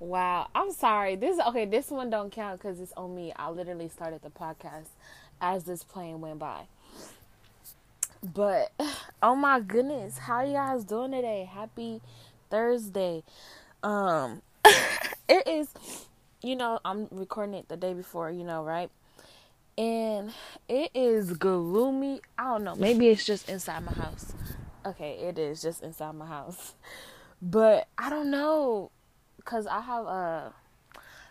Wow, I'm sorry. This okay. This one don't count because it's on me. I literally started the podcast as this plane went by. But oh my goodness, how you guys doing today? Happy Thursday. Um, it is. You know, I'm recording it the day before. You know, right? And it is gloomy. I don't know. Maybe it's just inside my house. Okay, it is just inside my house. But I don't know because I have a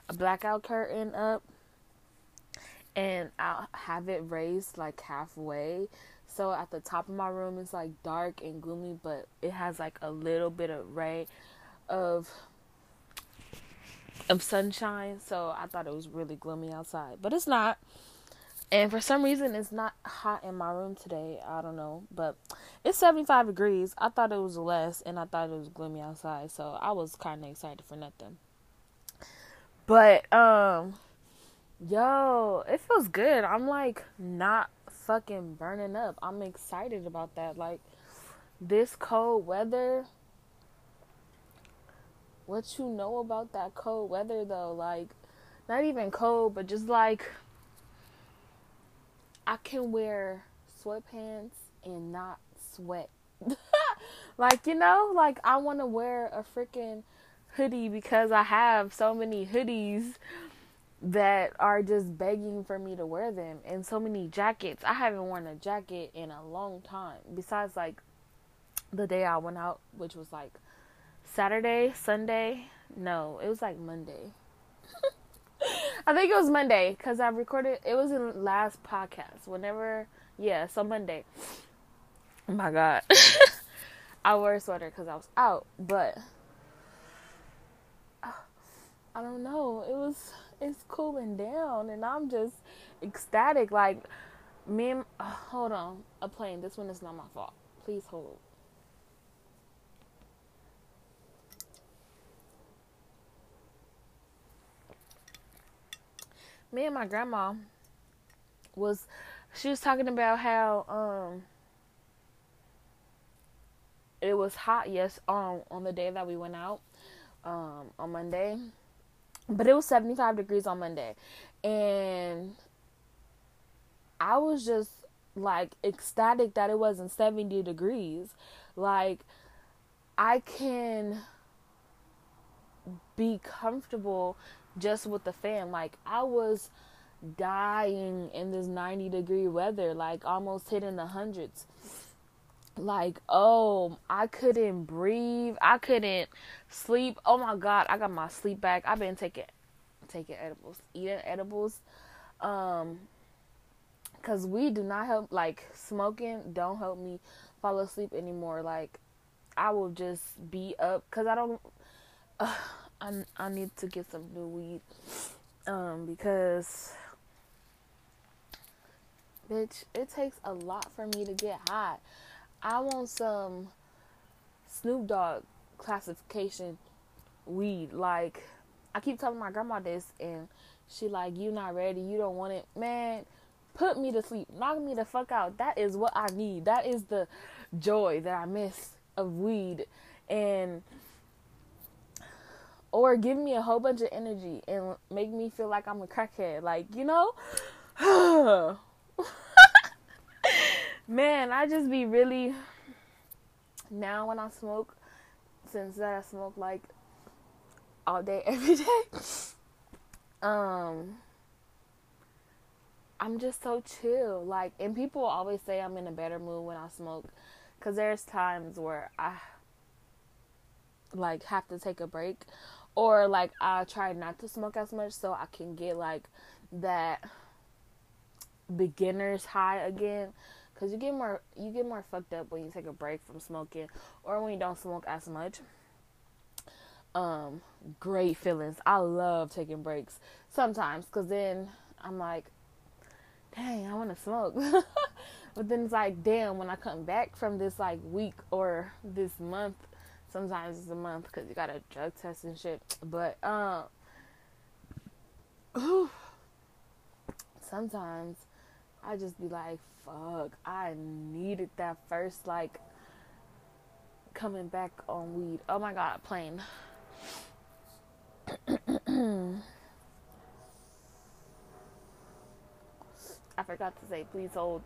a blackout curtain up, and I have it raised like halfway. So at the top of my room it's like dark and gloomy, but it has like a little bit of ray of of sunshine. So I thought it was really gloomy outside, but it's not. And for some reason, it's not hot in my room today. I don't know, but it's 75 degrees. I thought it was less, and I thought it was gloomy outside, so I was kind of excited for nothing. But um, yo, it feels good. I'm like not fucking burning up. I'm excited about that. Like this cold weather. What you know about that cold weather though? Like, not even cold, but just like I can wear sweatpants and not sweat. like, you know, like I want to wear a freaking hoodie because I have so many hoodies that are just begging for me to wear them and so many jackets. I haven't worn a jacket in a long time. Besides like the day I went out, which was like Saturday, Sunday. No, it was like Monday. I think it was Monday because I recorded. It was in last podcast. Whenever, yeah, so Monday. Oh my god, I wore a sweater because I was out, but uh, I don't know. It was it's cooling down, and I'm just ecstatic. Like me, and, uh, hold on, a plane. This one is not my fault. Please hold. Me and my grandma was she was talking about how um it was hot yes on on the day that we went out um on Monday. But it was 75 degrees on Monday. And I was just like ecstatic that it wasn't 70 degrees. Like I can be comfortable just with the fan. Like I was dying in this 90 degree weather, like almost hitting the hundreds. Like, oh, I couldn't breathe. I couldn't sleep. Oh my god, I got my sleep back. I've been taking taking edibles, eating edibles. Um cuz we do not help like smoking don't help me fall asleep anymore. Like I will just be up cuz I don't I I need to get some new weed, um, because, bitch, it takes a lot for me to get high. I want some Snoop Dogg classification weed. Like, I keep telling my grandma this, and she like, you not ready, you don't want it, man. Put me to sleep, knock me the fuck out. That is what I need. That is the joy that I miss of weed, and or give me a whole bunch of energy and make me feel like I'm a crackhead. Like, you know? Man, I just be really now when I smoke, since that I smoke like all day every day. Um I'm just so chill. Like and people always say I'm in a better mood when I smoke cuz there's times where I like have to take a break or like I try not to smoke as much so I can get like that beginner's high again. Cuz you get more you get more fucked up when you take a break from smoking or when you don't smoke as much. Um great feelings. I love taking breaks sometimes cuz then i'm like dang i want to smoke. But then it's like damn when i come back from this like week or this month sometimes it's a month because you got a drug test and shit. But um, whew, sometimes I just be like, fuck, I needed that first like coming back on weed. Oh my god, plane. I forgot to say, please hold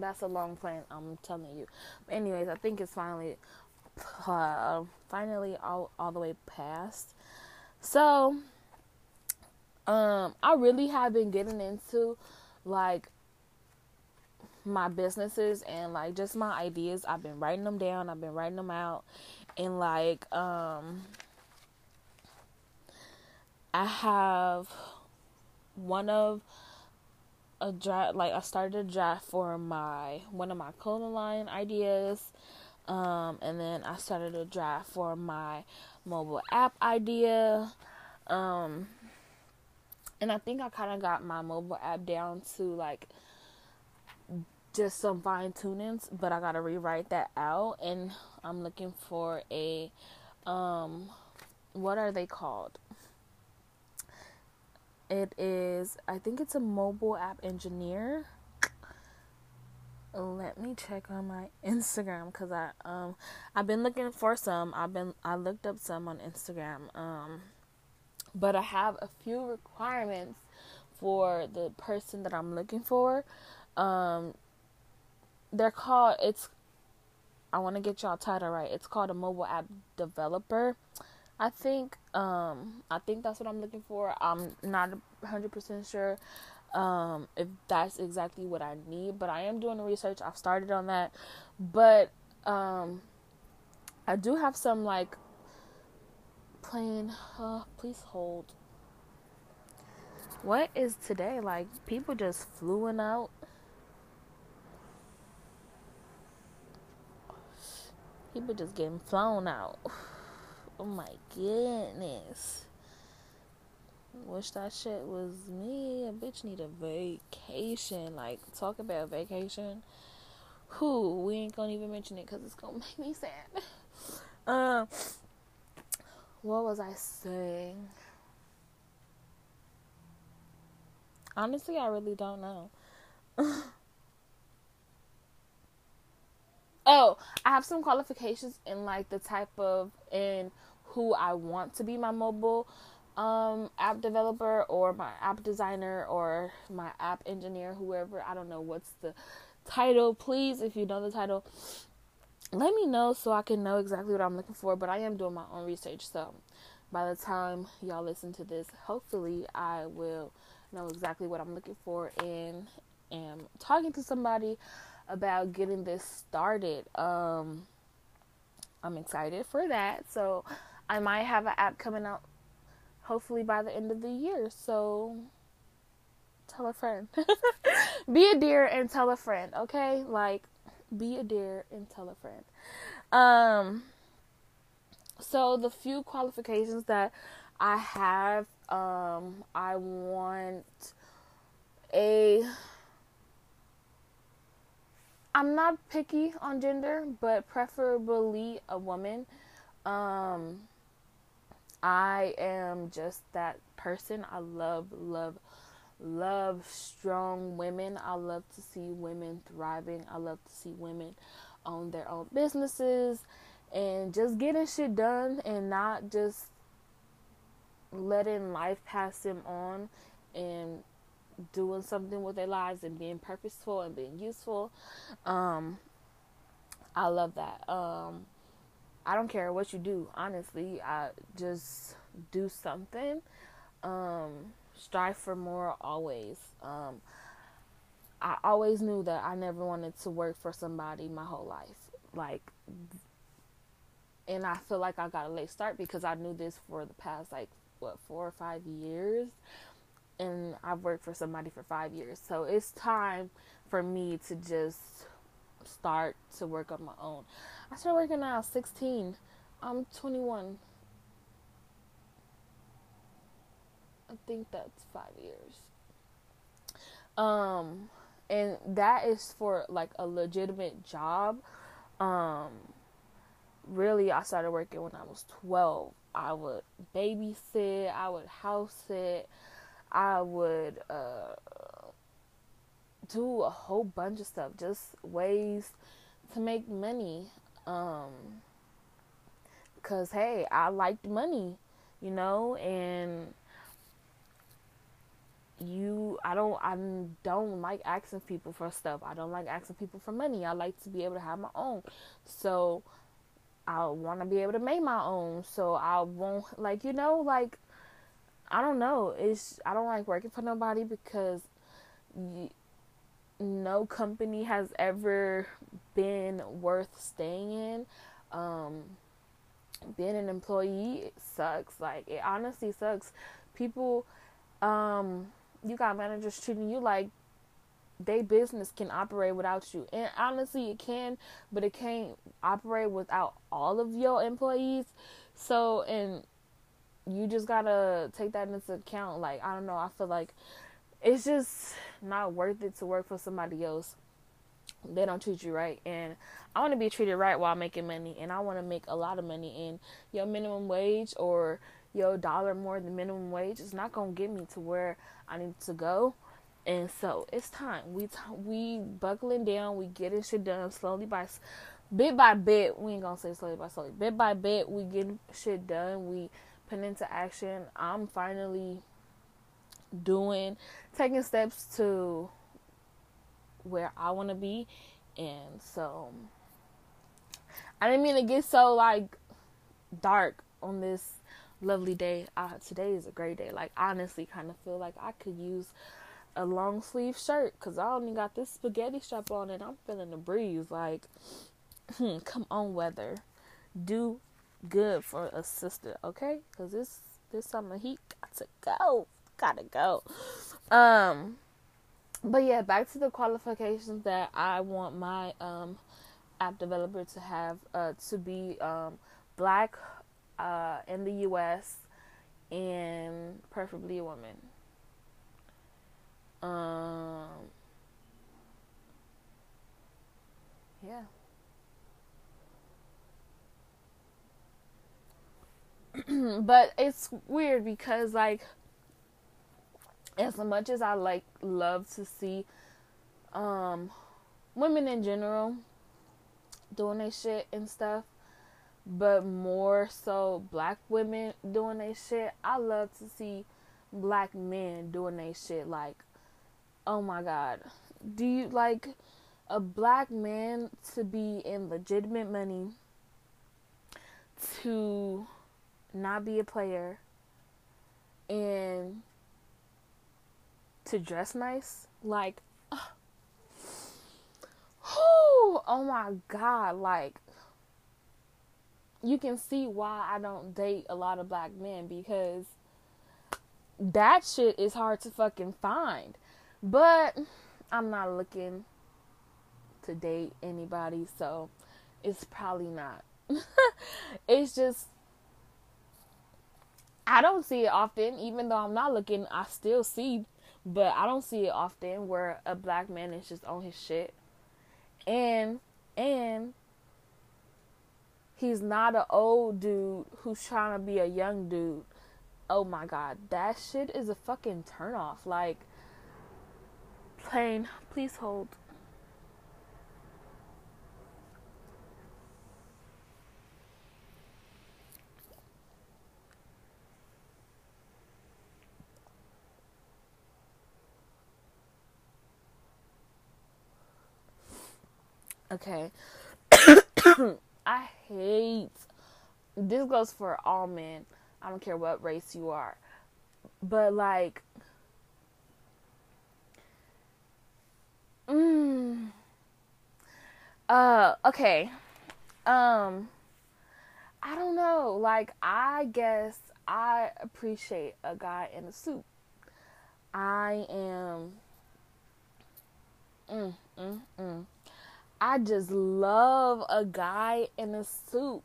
That's a long plan, I'm telling you. Anyways, I think it's finally, uh, finally all all the way past. So, um, I really have been getting into like my businesses and like just my ideas. I've been writing them down. I've been writing them out, and like um, I have one of a draft. Like I started a draft for my one of my clothing line ideas, um, and then I started a draft for my mobile app idea. Um, and I think I kind of got my mobile app down to like just some fine tunings, but I gotta rewrite that out, and I'm looking for a, um, what are they called? It is, I think it's a mobile app engineer. Let me check on my Instagram because I um I've been looking for some. I've been I looked up some on Instagram. Um, but I have a few requirements for the person that I'm looking for. Um, they're called it's I want to get y'all title right. It's called a mobile app developer. I think um I think that's what I'm looking for. I'm not 100% sure um if that's exactly what I need, but I am doing the research. I've started on that. But um I do have some like plane uh please hold. What is today like people just fluing out People just getting flown out. Oh my goodness. Wish that shit was me. A bitch need a vacation. Like, talk about vacation. Who? We ain't gonna even mention it because it's gonna make me sad. Um, what was I saying? Honestly, I really don't know. Oh, I have some qualifications in like the type of in who I want to be my mobile um app developer or my app designer or my app engineer, whoever. I don't know what's the title. Please, if you know the title, let me know so I can know exactly what I'm looking for. But I am doing my own research, so by the time y'all listen to this, hopefully I will know exactly what I'm looking for and am talking to somebody about getting this started. Um, I'm excited for that. So I might have an app coming out hopefully by the end of the year. So tell a friend. be a dear and tell a friend, okay? Like be a dear and tell a friend. Um so the few qualifications that I have um I want a I'm not picky on gender, but preferably a woman. Um, I am just that person. I love, love, love strong women. I love to see women thriving. I love to see women own their own businesses and just getting shit done and not just letting life pass them on and doing something with their lives and being purposeful and being useful. Um, I love that. Um, I don't care what you do, honestly. I just do something. Um, strive for more always. Um, I always knew that I never wanted to work for somebody my whole life. Like, and I feel like I got a late start because I knew this for the past, like, what, four or five years and I've worked for somebody for five years. So it's time for me to just start to work on my own. I started working now 16. I'm 21. I think that's five years. Um, and that is for like a legitimate job. Um, really, I started working when I was 12. I would babysit, I would house sit, I would uh, do a whole bunch of stuff, just ways to make money. Um, cuz hey, I liked money, you know, and you I don't I don't like asking people for stuff. I don't like asking people for money. I like to be able to have my own. So I want to be able to make my own. So I won't like you know like I don't know. It's I don't like working for nobody because you, no company has ever been worth staying in. Um, being an employee sucks. Like it honestly sucks. People um you got managers treating you like they business can operate without you. And honestly, it can, but it can't operate without all of your employees. So, and you just gotta take that into account. Like, I don't know, I feel like it's just not worth it to work for somebody else. They don't treat you right. And I want to be treated right while making money. And I want to make a lot of money. And your minimum wage or your dollar more than minimum wage is not going to get me to where I need to go. And so it's time. We t- we buckling down. We getting shit done slowly by bit by bit. We ain't gonna say slowly by slowly. Bit by bit, we getting shit done. We put into action. I'm finally doing, taking steps to where I want to be, and so I didn't mean to get so like dark on this lovely day. Uh, today is a great day. Like honestly, kind of feel like I could use a long sleeve shirt because I only got this spaghetti strap on and I'm feeling the breeze. Like, hmm, come on, weather, do good for a sister, okay? Because this this summer heat got to go, gotta go. Um, but yeah, back to the qualifications that I want my um app developer to have uh to be um black uh, in the U.S. and preferably a woman. Um, yeah. but it's weird because like as much as I like love to see um women in general doing their shit and stuff but more so black women doing their shit. I love to see black men doing their shit. Like, oh my god, do you like a black man to be in legitimate money, to not be a player, and to dress nice? Like, oh my god, like you can see why I don't date a lot of black men because that shit is hard to fucking find. But I'm not looking to date anybody, so it's probably not. it's just I don't see it often, even though I'm not looking, I still see, but I don't see it often where a black man is just on his shit. And and He's not an old dude who's trying to be a young dude. Oh my god, that shit is a fucking turnoff. Like, plane, please hold. Okay. I hate this goes for all men. I don't care what race you are. But like mm, uh okay. Um I don't know. Like I guess I appreciate a guy in a suit. I am mm, mm, mm. I just love a guy in a suit.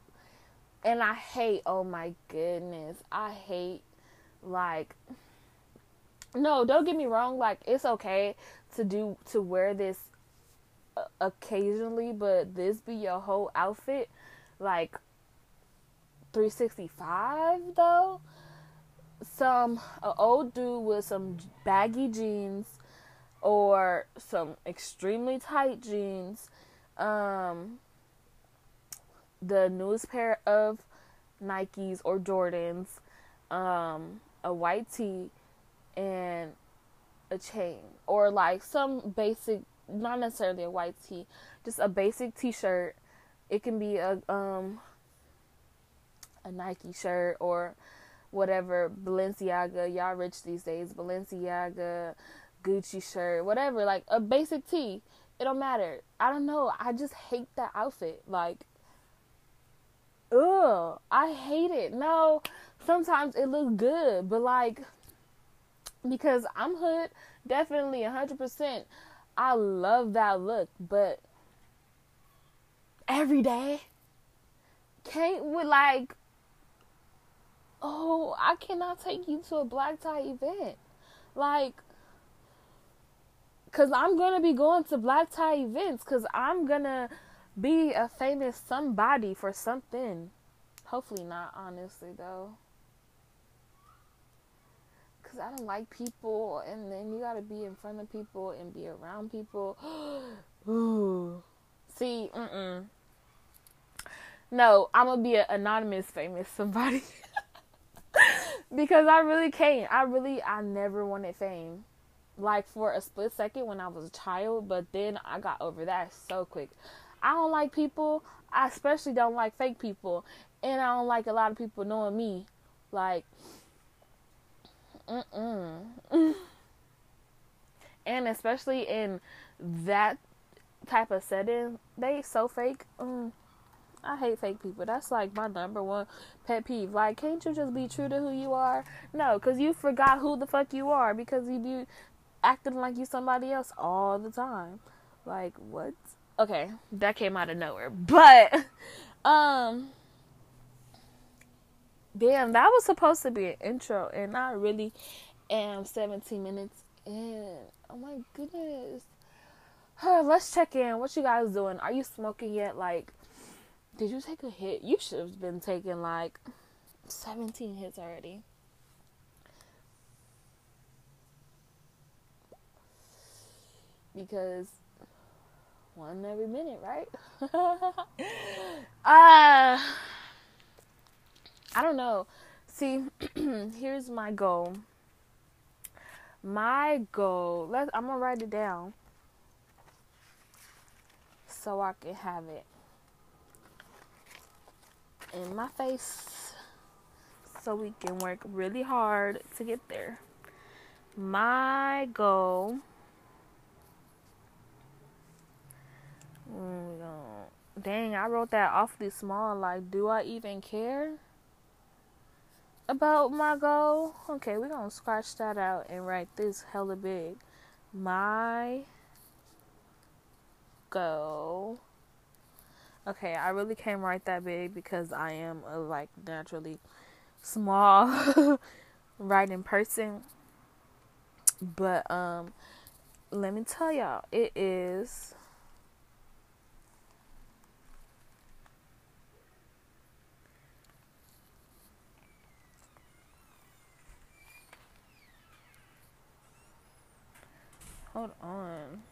And I hate, oh my goodness, I hate like no, don't get me wrong, like it's okay to do to wear this occasionally, but this be your whole outfit like 365 though. Some old dude with some baggy jeans or some extremely tight jeans um, the newest pair of Nikes or Jordans, um, a white tee, and a chain, or like some basic, not necessarily a white tee, just a basic T-shirt. It can be a um a Nike shirt or whatever Balenciaga. Y'all rich these days. Balenciaga, Gucci shirt, whatever. Like a basic tee. It don't matter. I don't know. I just hate that outfit. Like, ugh, I hate it. No, sometimes it looks good, but like, because I'm hood, definitely 100%. I love that look, but every day can't with like oh i cannot take you to a black tie event like because i'm gonna be going to black tie events because i'm gonna be a famous somebody for something hopefully not honestly though because i don't like people and then you gotta be in front of people and be around people ooh see mm-mm no, I'm gonna be an anonymous famous somebody. because I really can't. I really I never wanted fame. Like for a split second when I was a child, but then I got over that so quick. I don't like people. I especially don't like fake people. And I don't like a lot of people knowing me. Like mm-mm. and especially in that type of setting, they so fake. Mm. I hate fake people. That's like my number one pet peeve. Like, can't you just be true to who you are? No, because you forgot who the fuck you are because you be acting like you somebody else all the time. Like, what? Okay, that came out of nowhere. But, um, damn, that was supposed to be an intro, and I really am 17 minutes in. Oh my goodness. Let's check in. What you guys doing? Are you smoking yet? Like, did you take a hit? You should have been taking like 17 hits already. Because one every minute, right? uh I don't know. See, here's my goal. My goal, let I'm going to write it down so I can have it in my face so we can work really hard to get there. My goal. Dang, I wrote that awfully small. Like, do I even care about my goal? Okay, we're gonna scratch that out and write this hella big. My goal Okay, I really can't write that big because I am a like naturally small writing person. But um let me tell y'all, it is Hold on.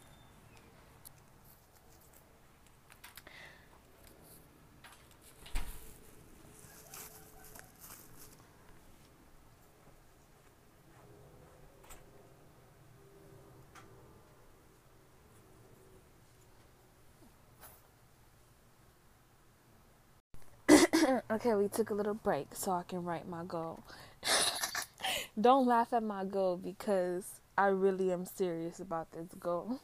okay, we took a little break so I can write my goal. Don't laugh at my goal because I really am serious about this goal.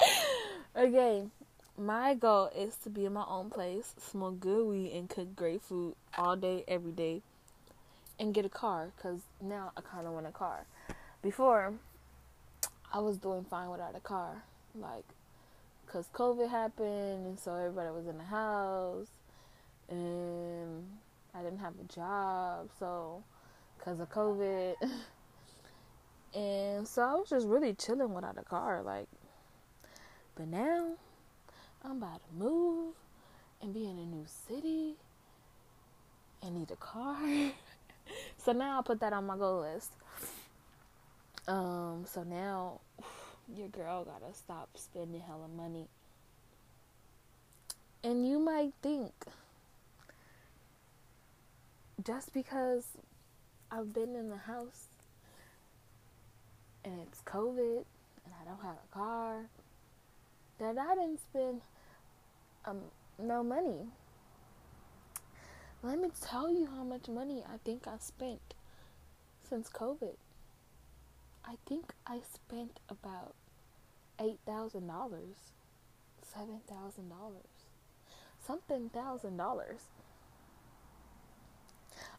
okay, my goal is to be in my own place, smoke good weed, and cook great food all day, every day, and get a car because now I kind of want a car. Before, I was doing fine without a car. Like, because COVID happened, and so everybody was in the house and I didn't have a job, so because of COVID. and so I was just really chilling without a car, like. But now I'm about to move and be in a new city and need a car. so now I'll put that on my goal list. Um, so now your girl gotta stop spending hella money. And you might think just because I've been in the house and it's COVID and I don't have a car, that I didn't spend um, no money. Let me tell you how much money I think I spent since COVID. I think I spent about eight thousand dollars, seven thousand dollars, something thousand dollars,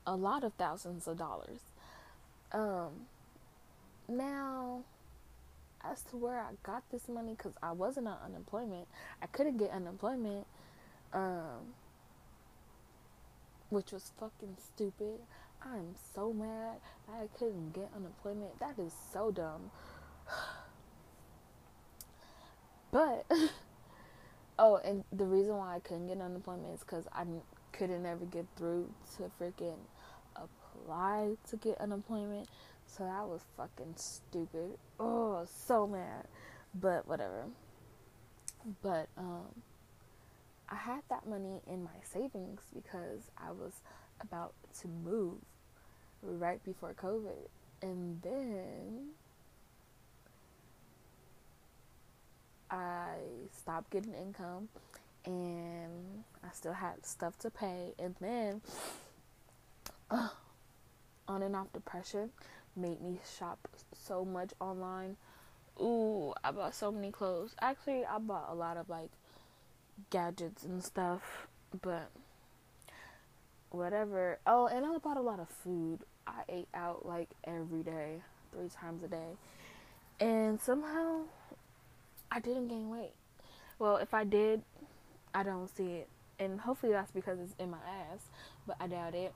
a lot of thousands of dollars. Um, now, as to where I got this money, because I wasn't on unemployment, I couldn't get unemployment, um, which was fucking stupid. I'm so mad I couldn't get unemployment. That is so dumb. But oh, and the reason why I couldn't get unemployment is because I couldn't ever get through to freaking apply to get unemployment. So that was fucking stupid. Oh, so mad. But whatever. But um I had that money in my savings because I was about to move right before COVID. And then I stopped getting income and I still had stuff to pay. And then uh, on and off depression made me shop so much online. Ooh, I bought so many clothes. Actually, I bought a lot of like gadgets and stuff, but whatever. Oh, and I bought a lot of food. I ate out like every day, three times a day. And somehow I didn't gain weight. Well, if I did, I don't see it. And hopefully that's because it's in my ass, but I doubt it.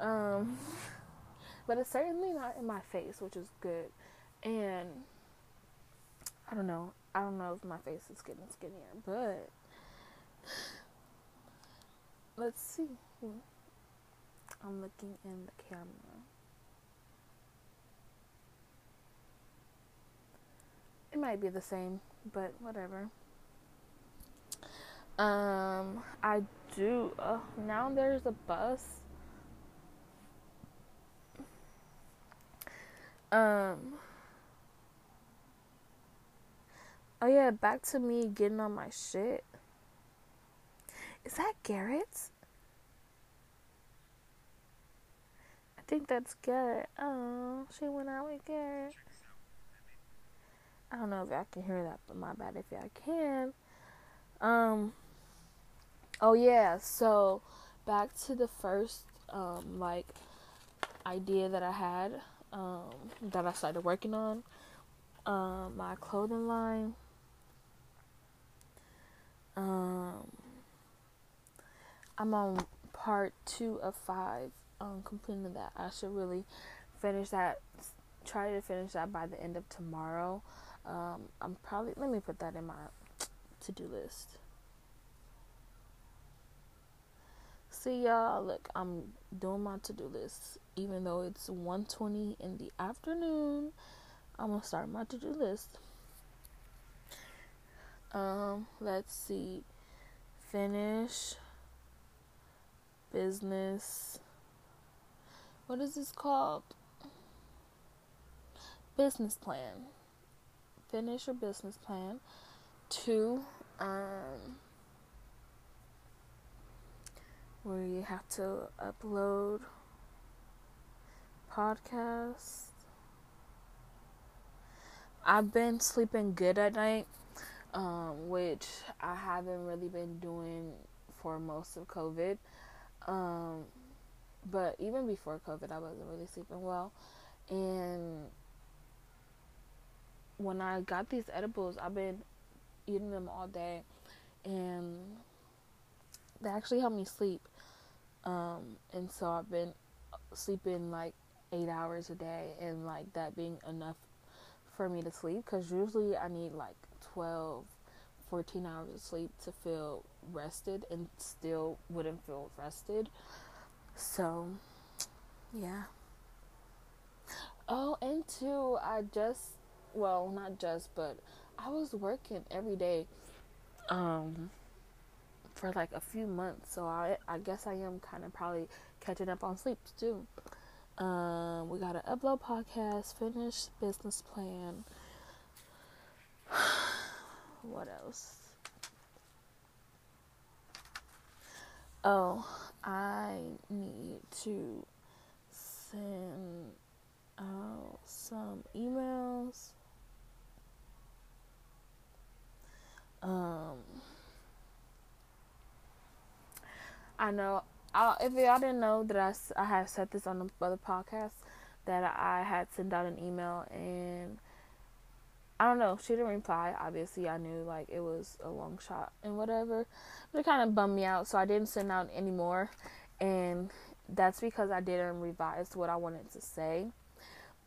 Um, but it's certainly not in my face, which is good. And I don't know. I don't know if my face is getting skinnier, but let's see. I'm looking in the camera. It might be the same but whatever. Um, I do. Uh, now there's a bus. Um. Oh yeah, back to me getting on my shit. Is that Garrett? I think that's Garrett. Oh, she went out with Garrett. I don't know if I can hear that, but my bad if y'all can. Um. Oh yeah, so back to the first um like idea that I had um that I started working on um my clothing line. Um I'm on part 2 of 5 um completing that. I should really finish that try to finish that by the end of tomorrow. Um, I'm probably let me put that in my to do list. See y'all, look, I'm doing my to do list. Even though it's 1:20 in the afternoon, I'm gonna start my to do list. Um, let's see. Finish business. What is this called? Business plan finish your business plan. Two, um, where you have to upload podcasts. I've been sleeping good at night, um, which I haven't really been doing for most of COVID. Um, but even before COVID, I wasn't really sleeping well. And when I got these edibles, I've been eating them all day, and they actually help me sleep. Um, and so I've been sleeping like eight hours a day, and like that being enough for me to sleep. Because usually I need like 12, 14 hours of sleep to feel rested, and still wouldn't feel rested. So, yeah. Oh, and two, I just well, not just, but I was working every day um for like a few months. So I I guess I am kind of probably catching up on sleep too. Um, we got to upload podcast, finish business plan. what else? Oh, I need to send out some emails. Um, I know I, if y'all didn't know that I, I had said this on the other podcast that I had sent out an email and I don't know she didn't reply. Obviously I knew like it was a long shot and whatever but it kind of bummed me out so I didn't send out anymore and that's because I didn't revise what I wanted to say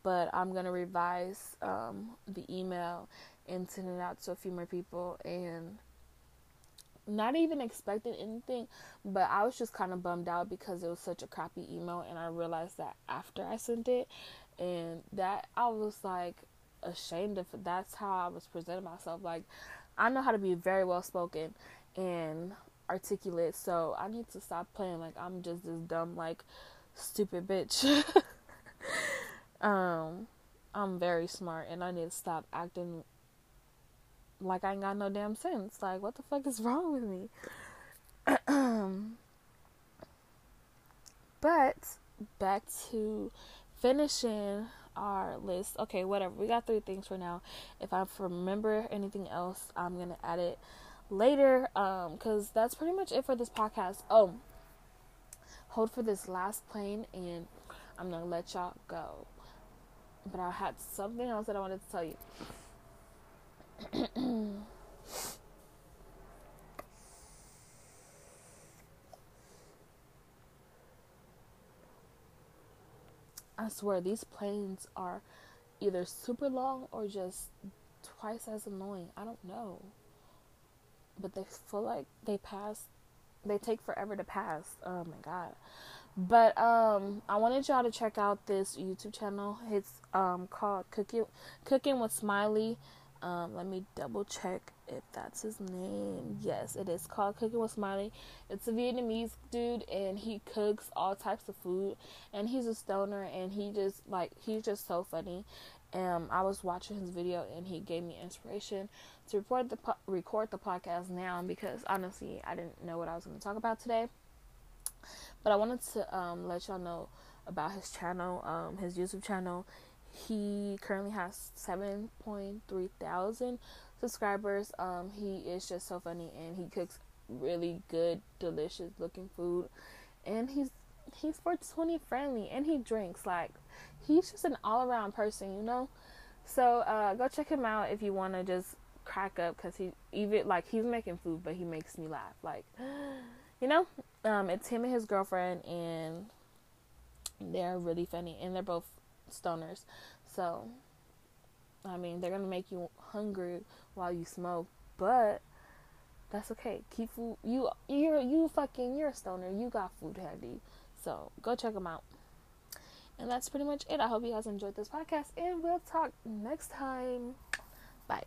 but I'm gonna revise um, the email and send it out to a few more people and not even expecting anything, but I was just kind of bummed out because it was such a crappy email, and I realized that after I sent it, and that I was like ashamed of. That's how I was presenting myself. Like I know how to be very well spoken and articulate, so I need to stop playing like I'm just this dumb, like stupid bitch. um, I'm very smart, and I need to stop acting like I ain't got no damn sense. Like, what the fuck is wrong with me? but back to finishing our list. Okay, whatever. We got three things for now. If I remember anything else, I'm gonna add it later. Um, because that's pretty much it for this podcast. Oh, hold for this last plane, and I'm gonna let y'all go. But I had something else that I wanted to tell you. I swear these planes are either super long or just twice as annoying. I don't know. But they feel like they pass they take forever to pass. Oh my god. But um I wanted y'all to check out this YouTube channel. It's um called Cooking Cooking with Smiley. Um, let me double check if that's his name. Yes, it is called Cooking with Smiley. It's a Vietnamese dude and he cooks all types of food and he's a stoner and he just like he's just so funny. Um, I was watching his video and he gave me inspiration to record the po- record the podcast now because honestly I didn't know what I was going to talk about today. But I wanted to um, let y'all know about his channel, um, his YouTube channel he currently has 7.3 thousand subscribers. Um, he is just so funny and he cooks really good, delicious looking food. And he's he's 420 friendly and he drinks like he's just an all around person, you know. So uh, go check him out if you want to just crack up because he even like he's making food, but he makes me laugh. Like you know, um, it's him and his girlfriend and they're really funny and they're both stoners. So, I mean, they're gonna make you hungry while you smoke, but that's okay. Keep food. You you're you fucking you're a stoner. You got food handy. So go check them out. And that's pretty much it. I hope you guys enjoyed this podcast, and we'll talk next time. Bye.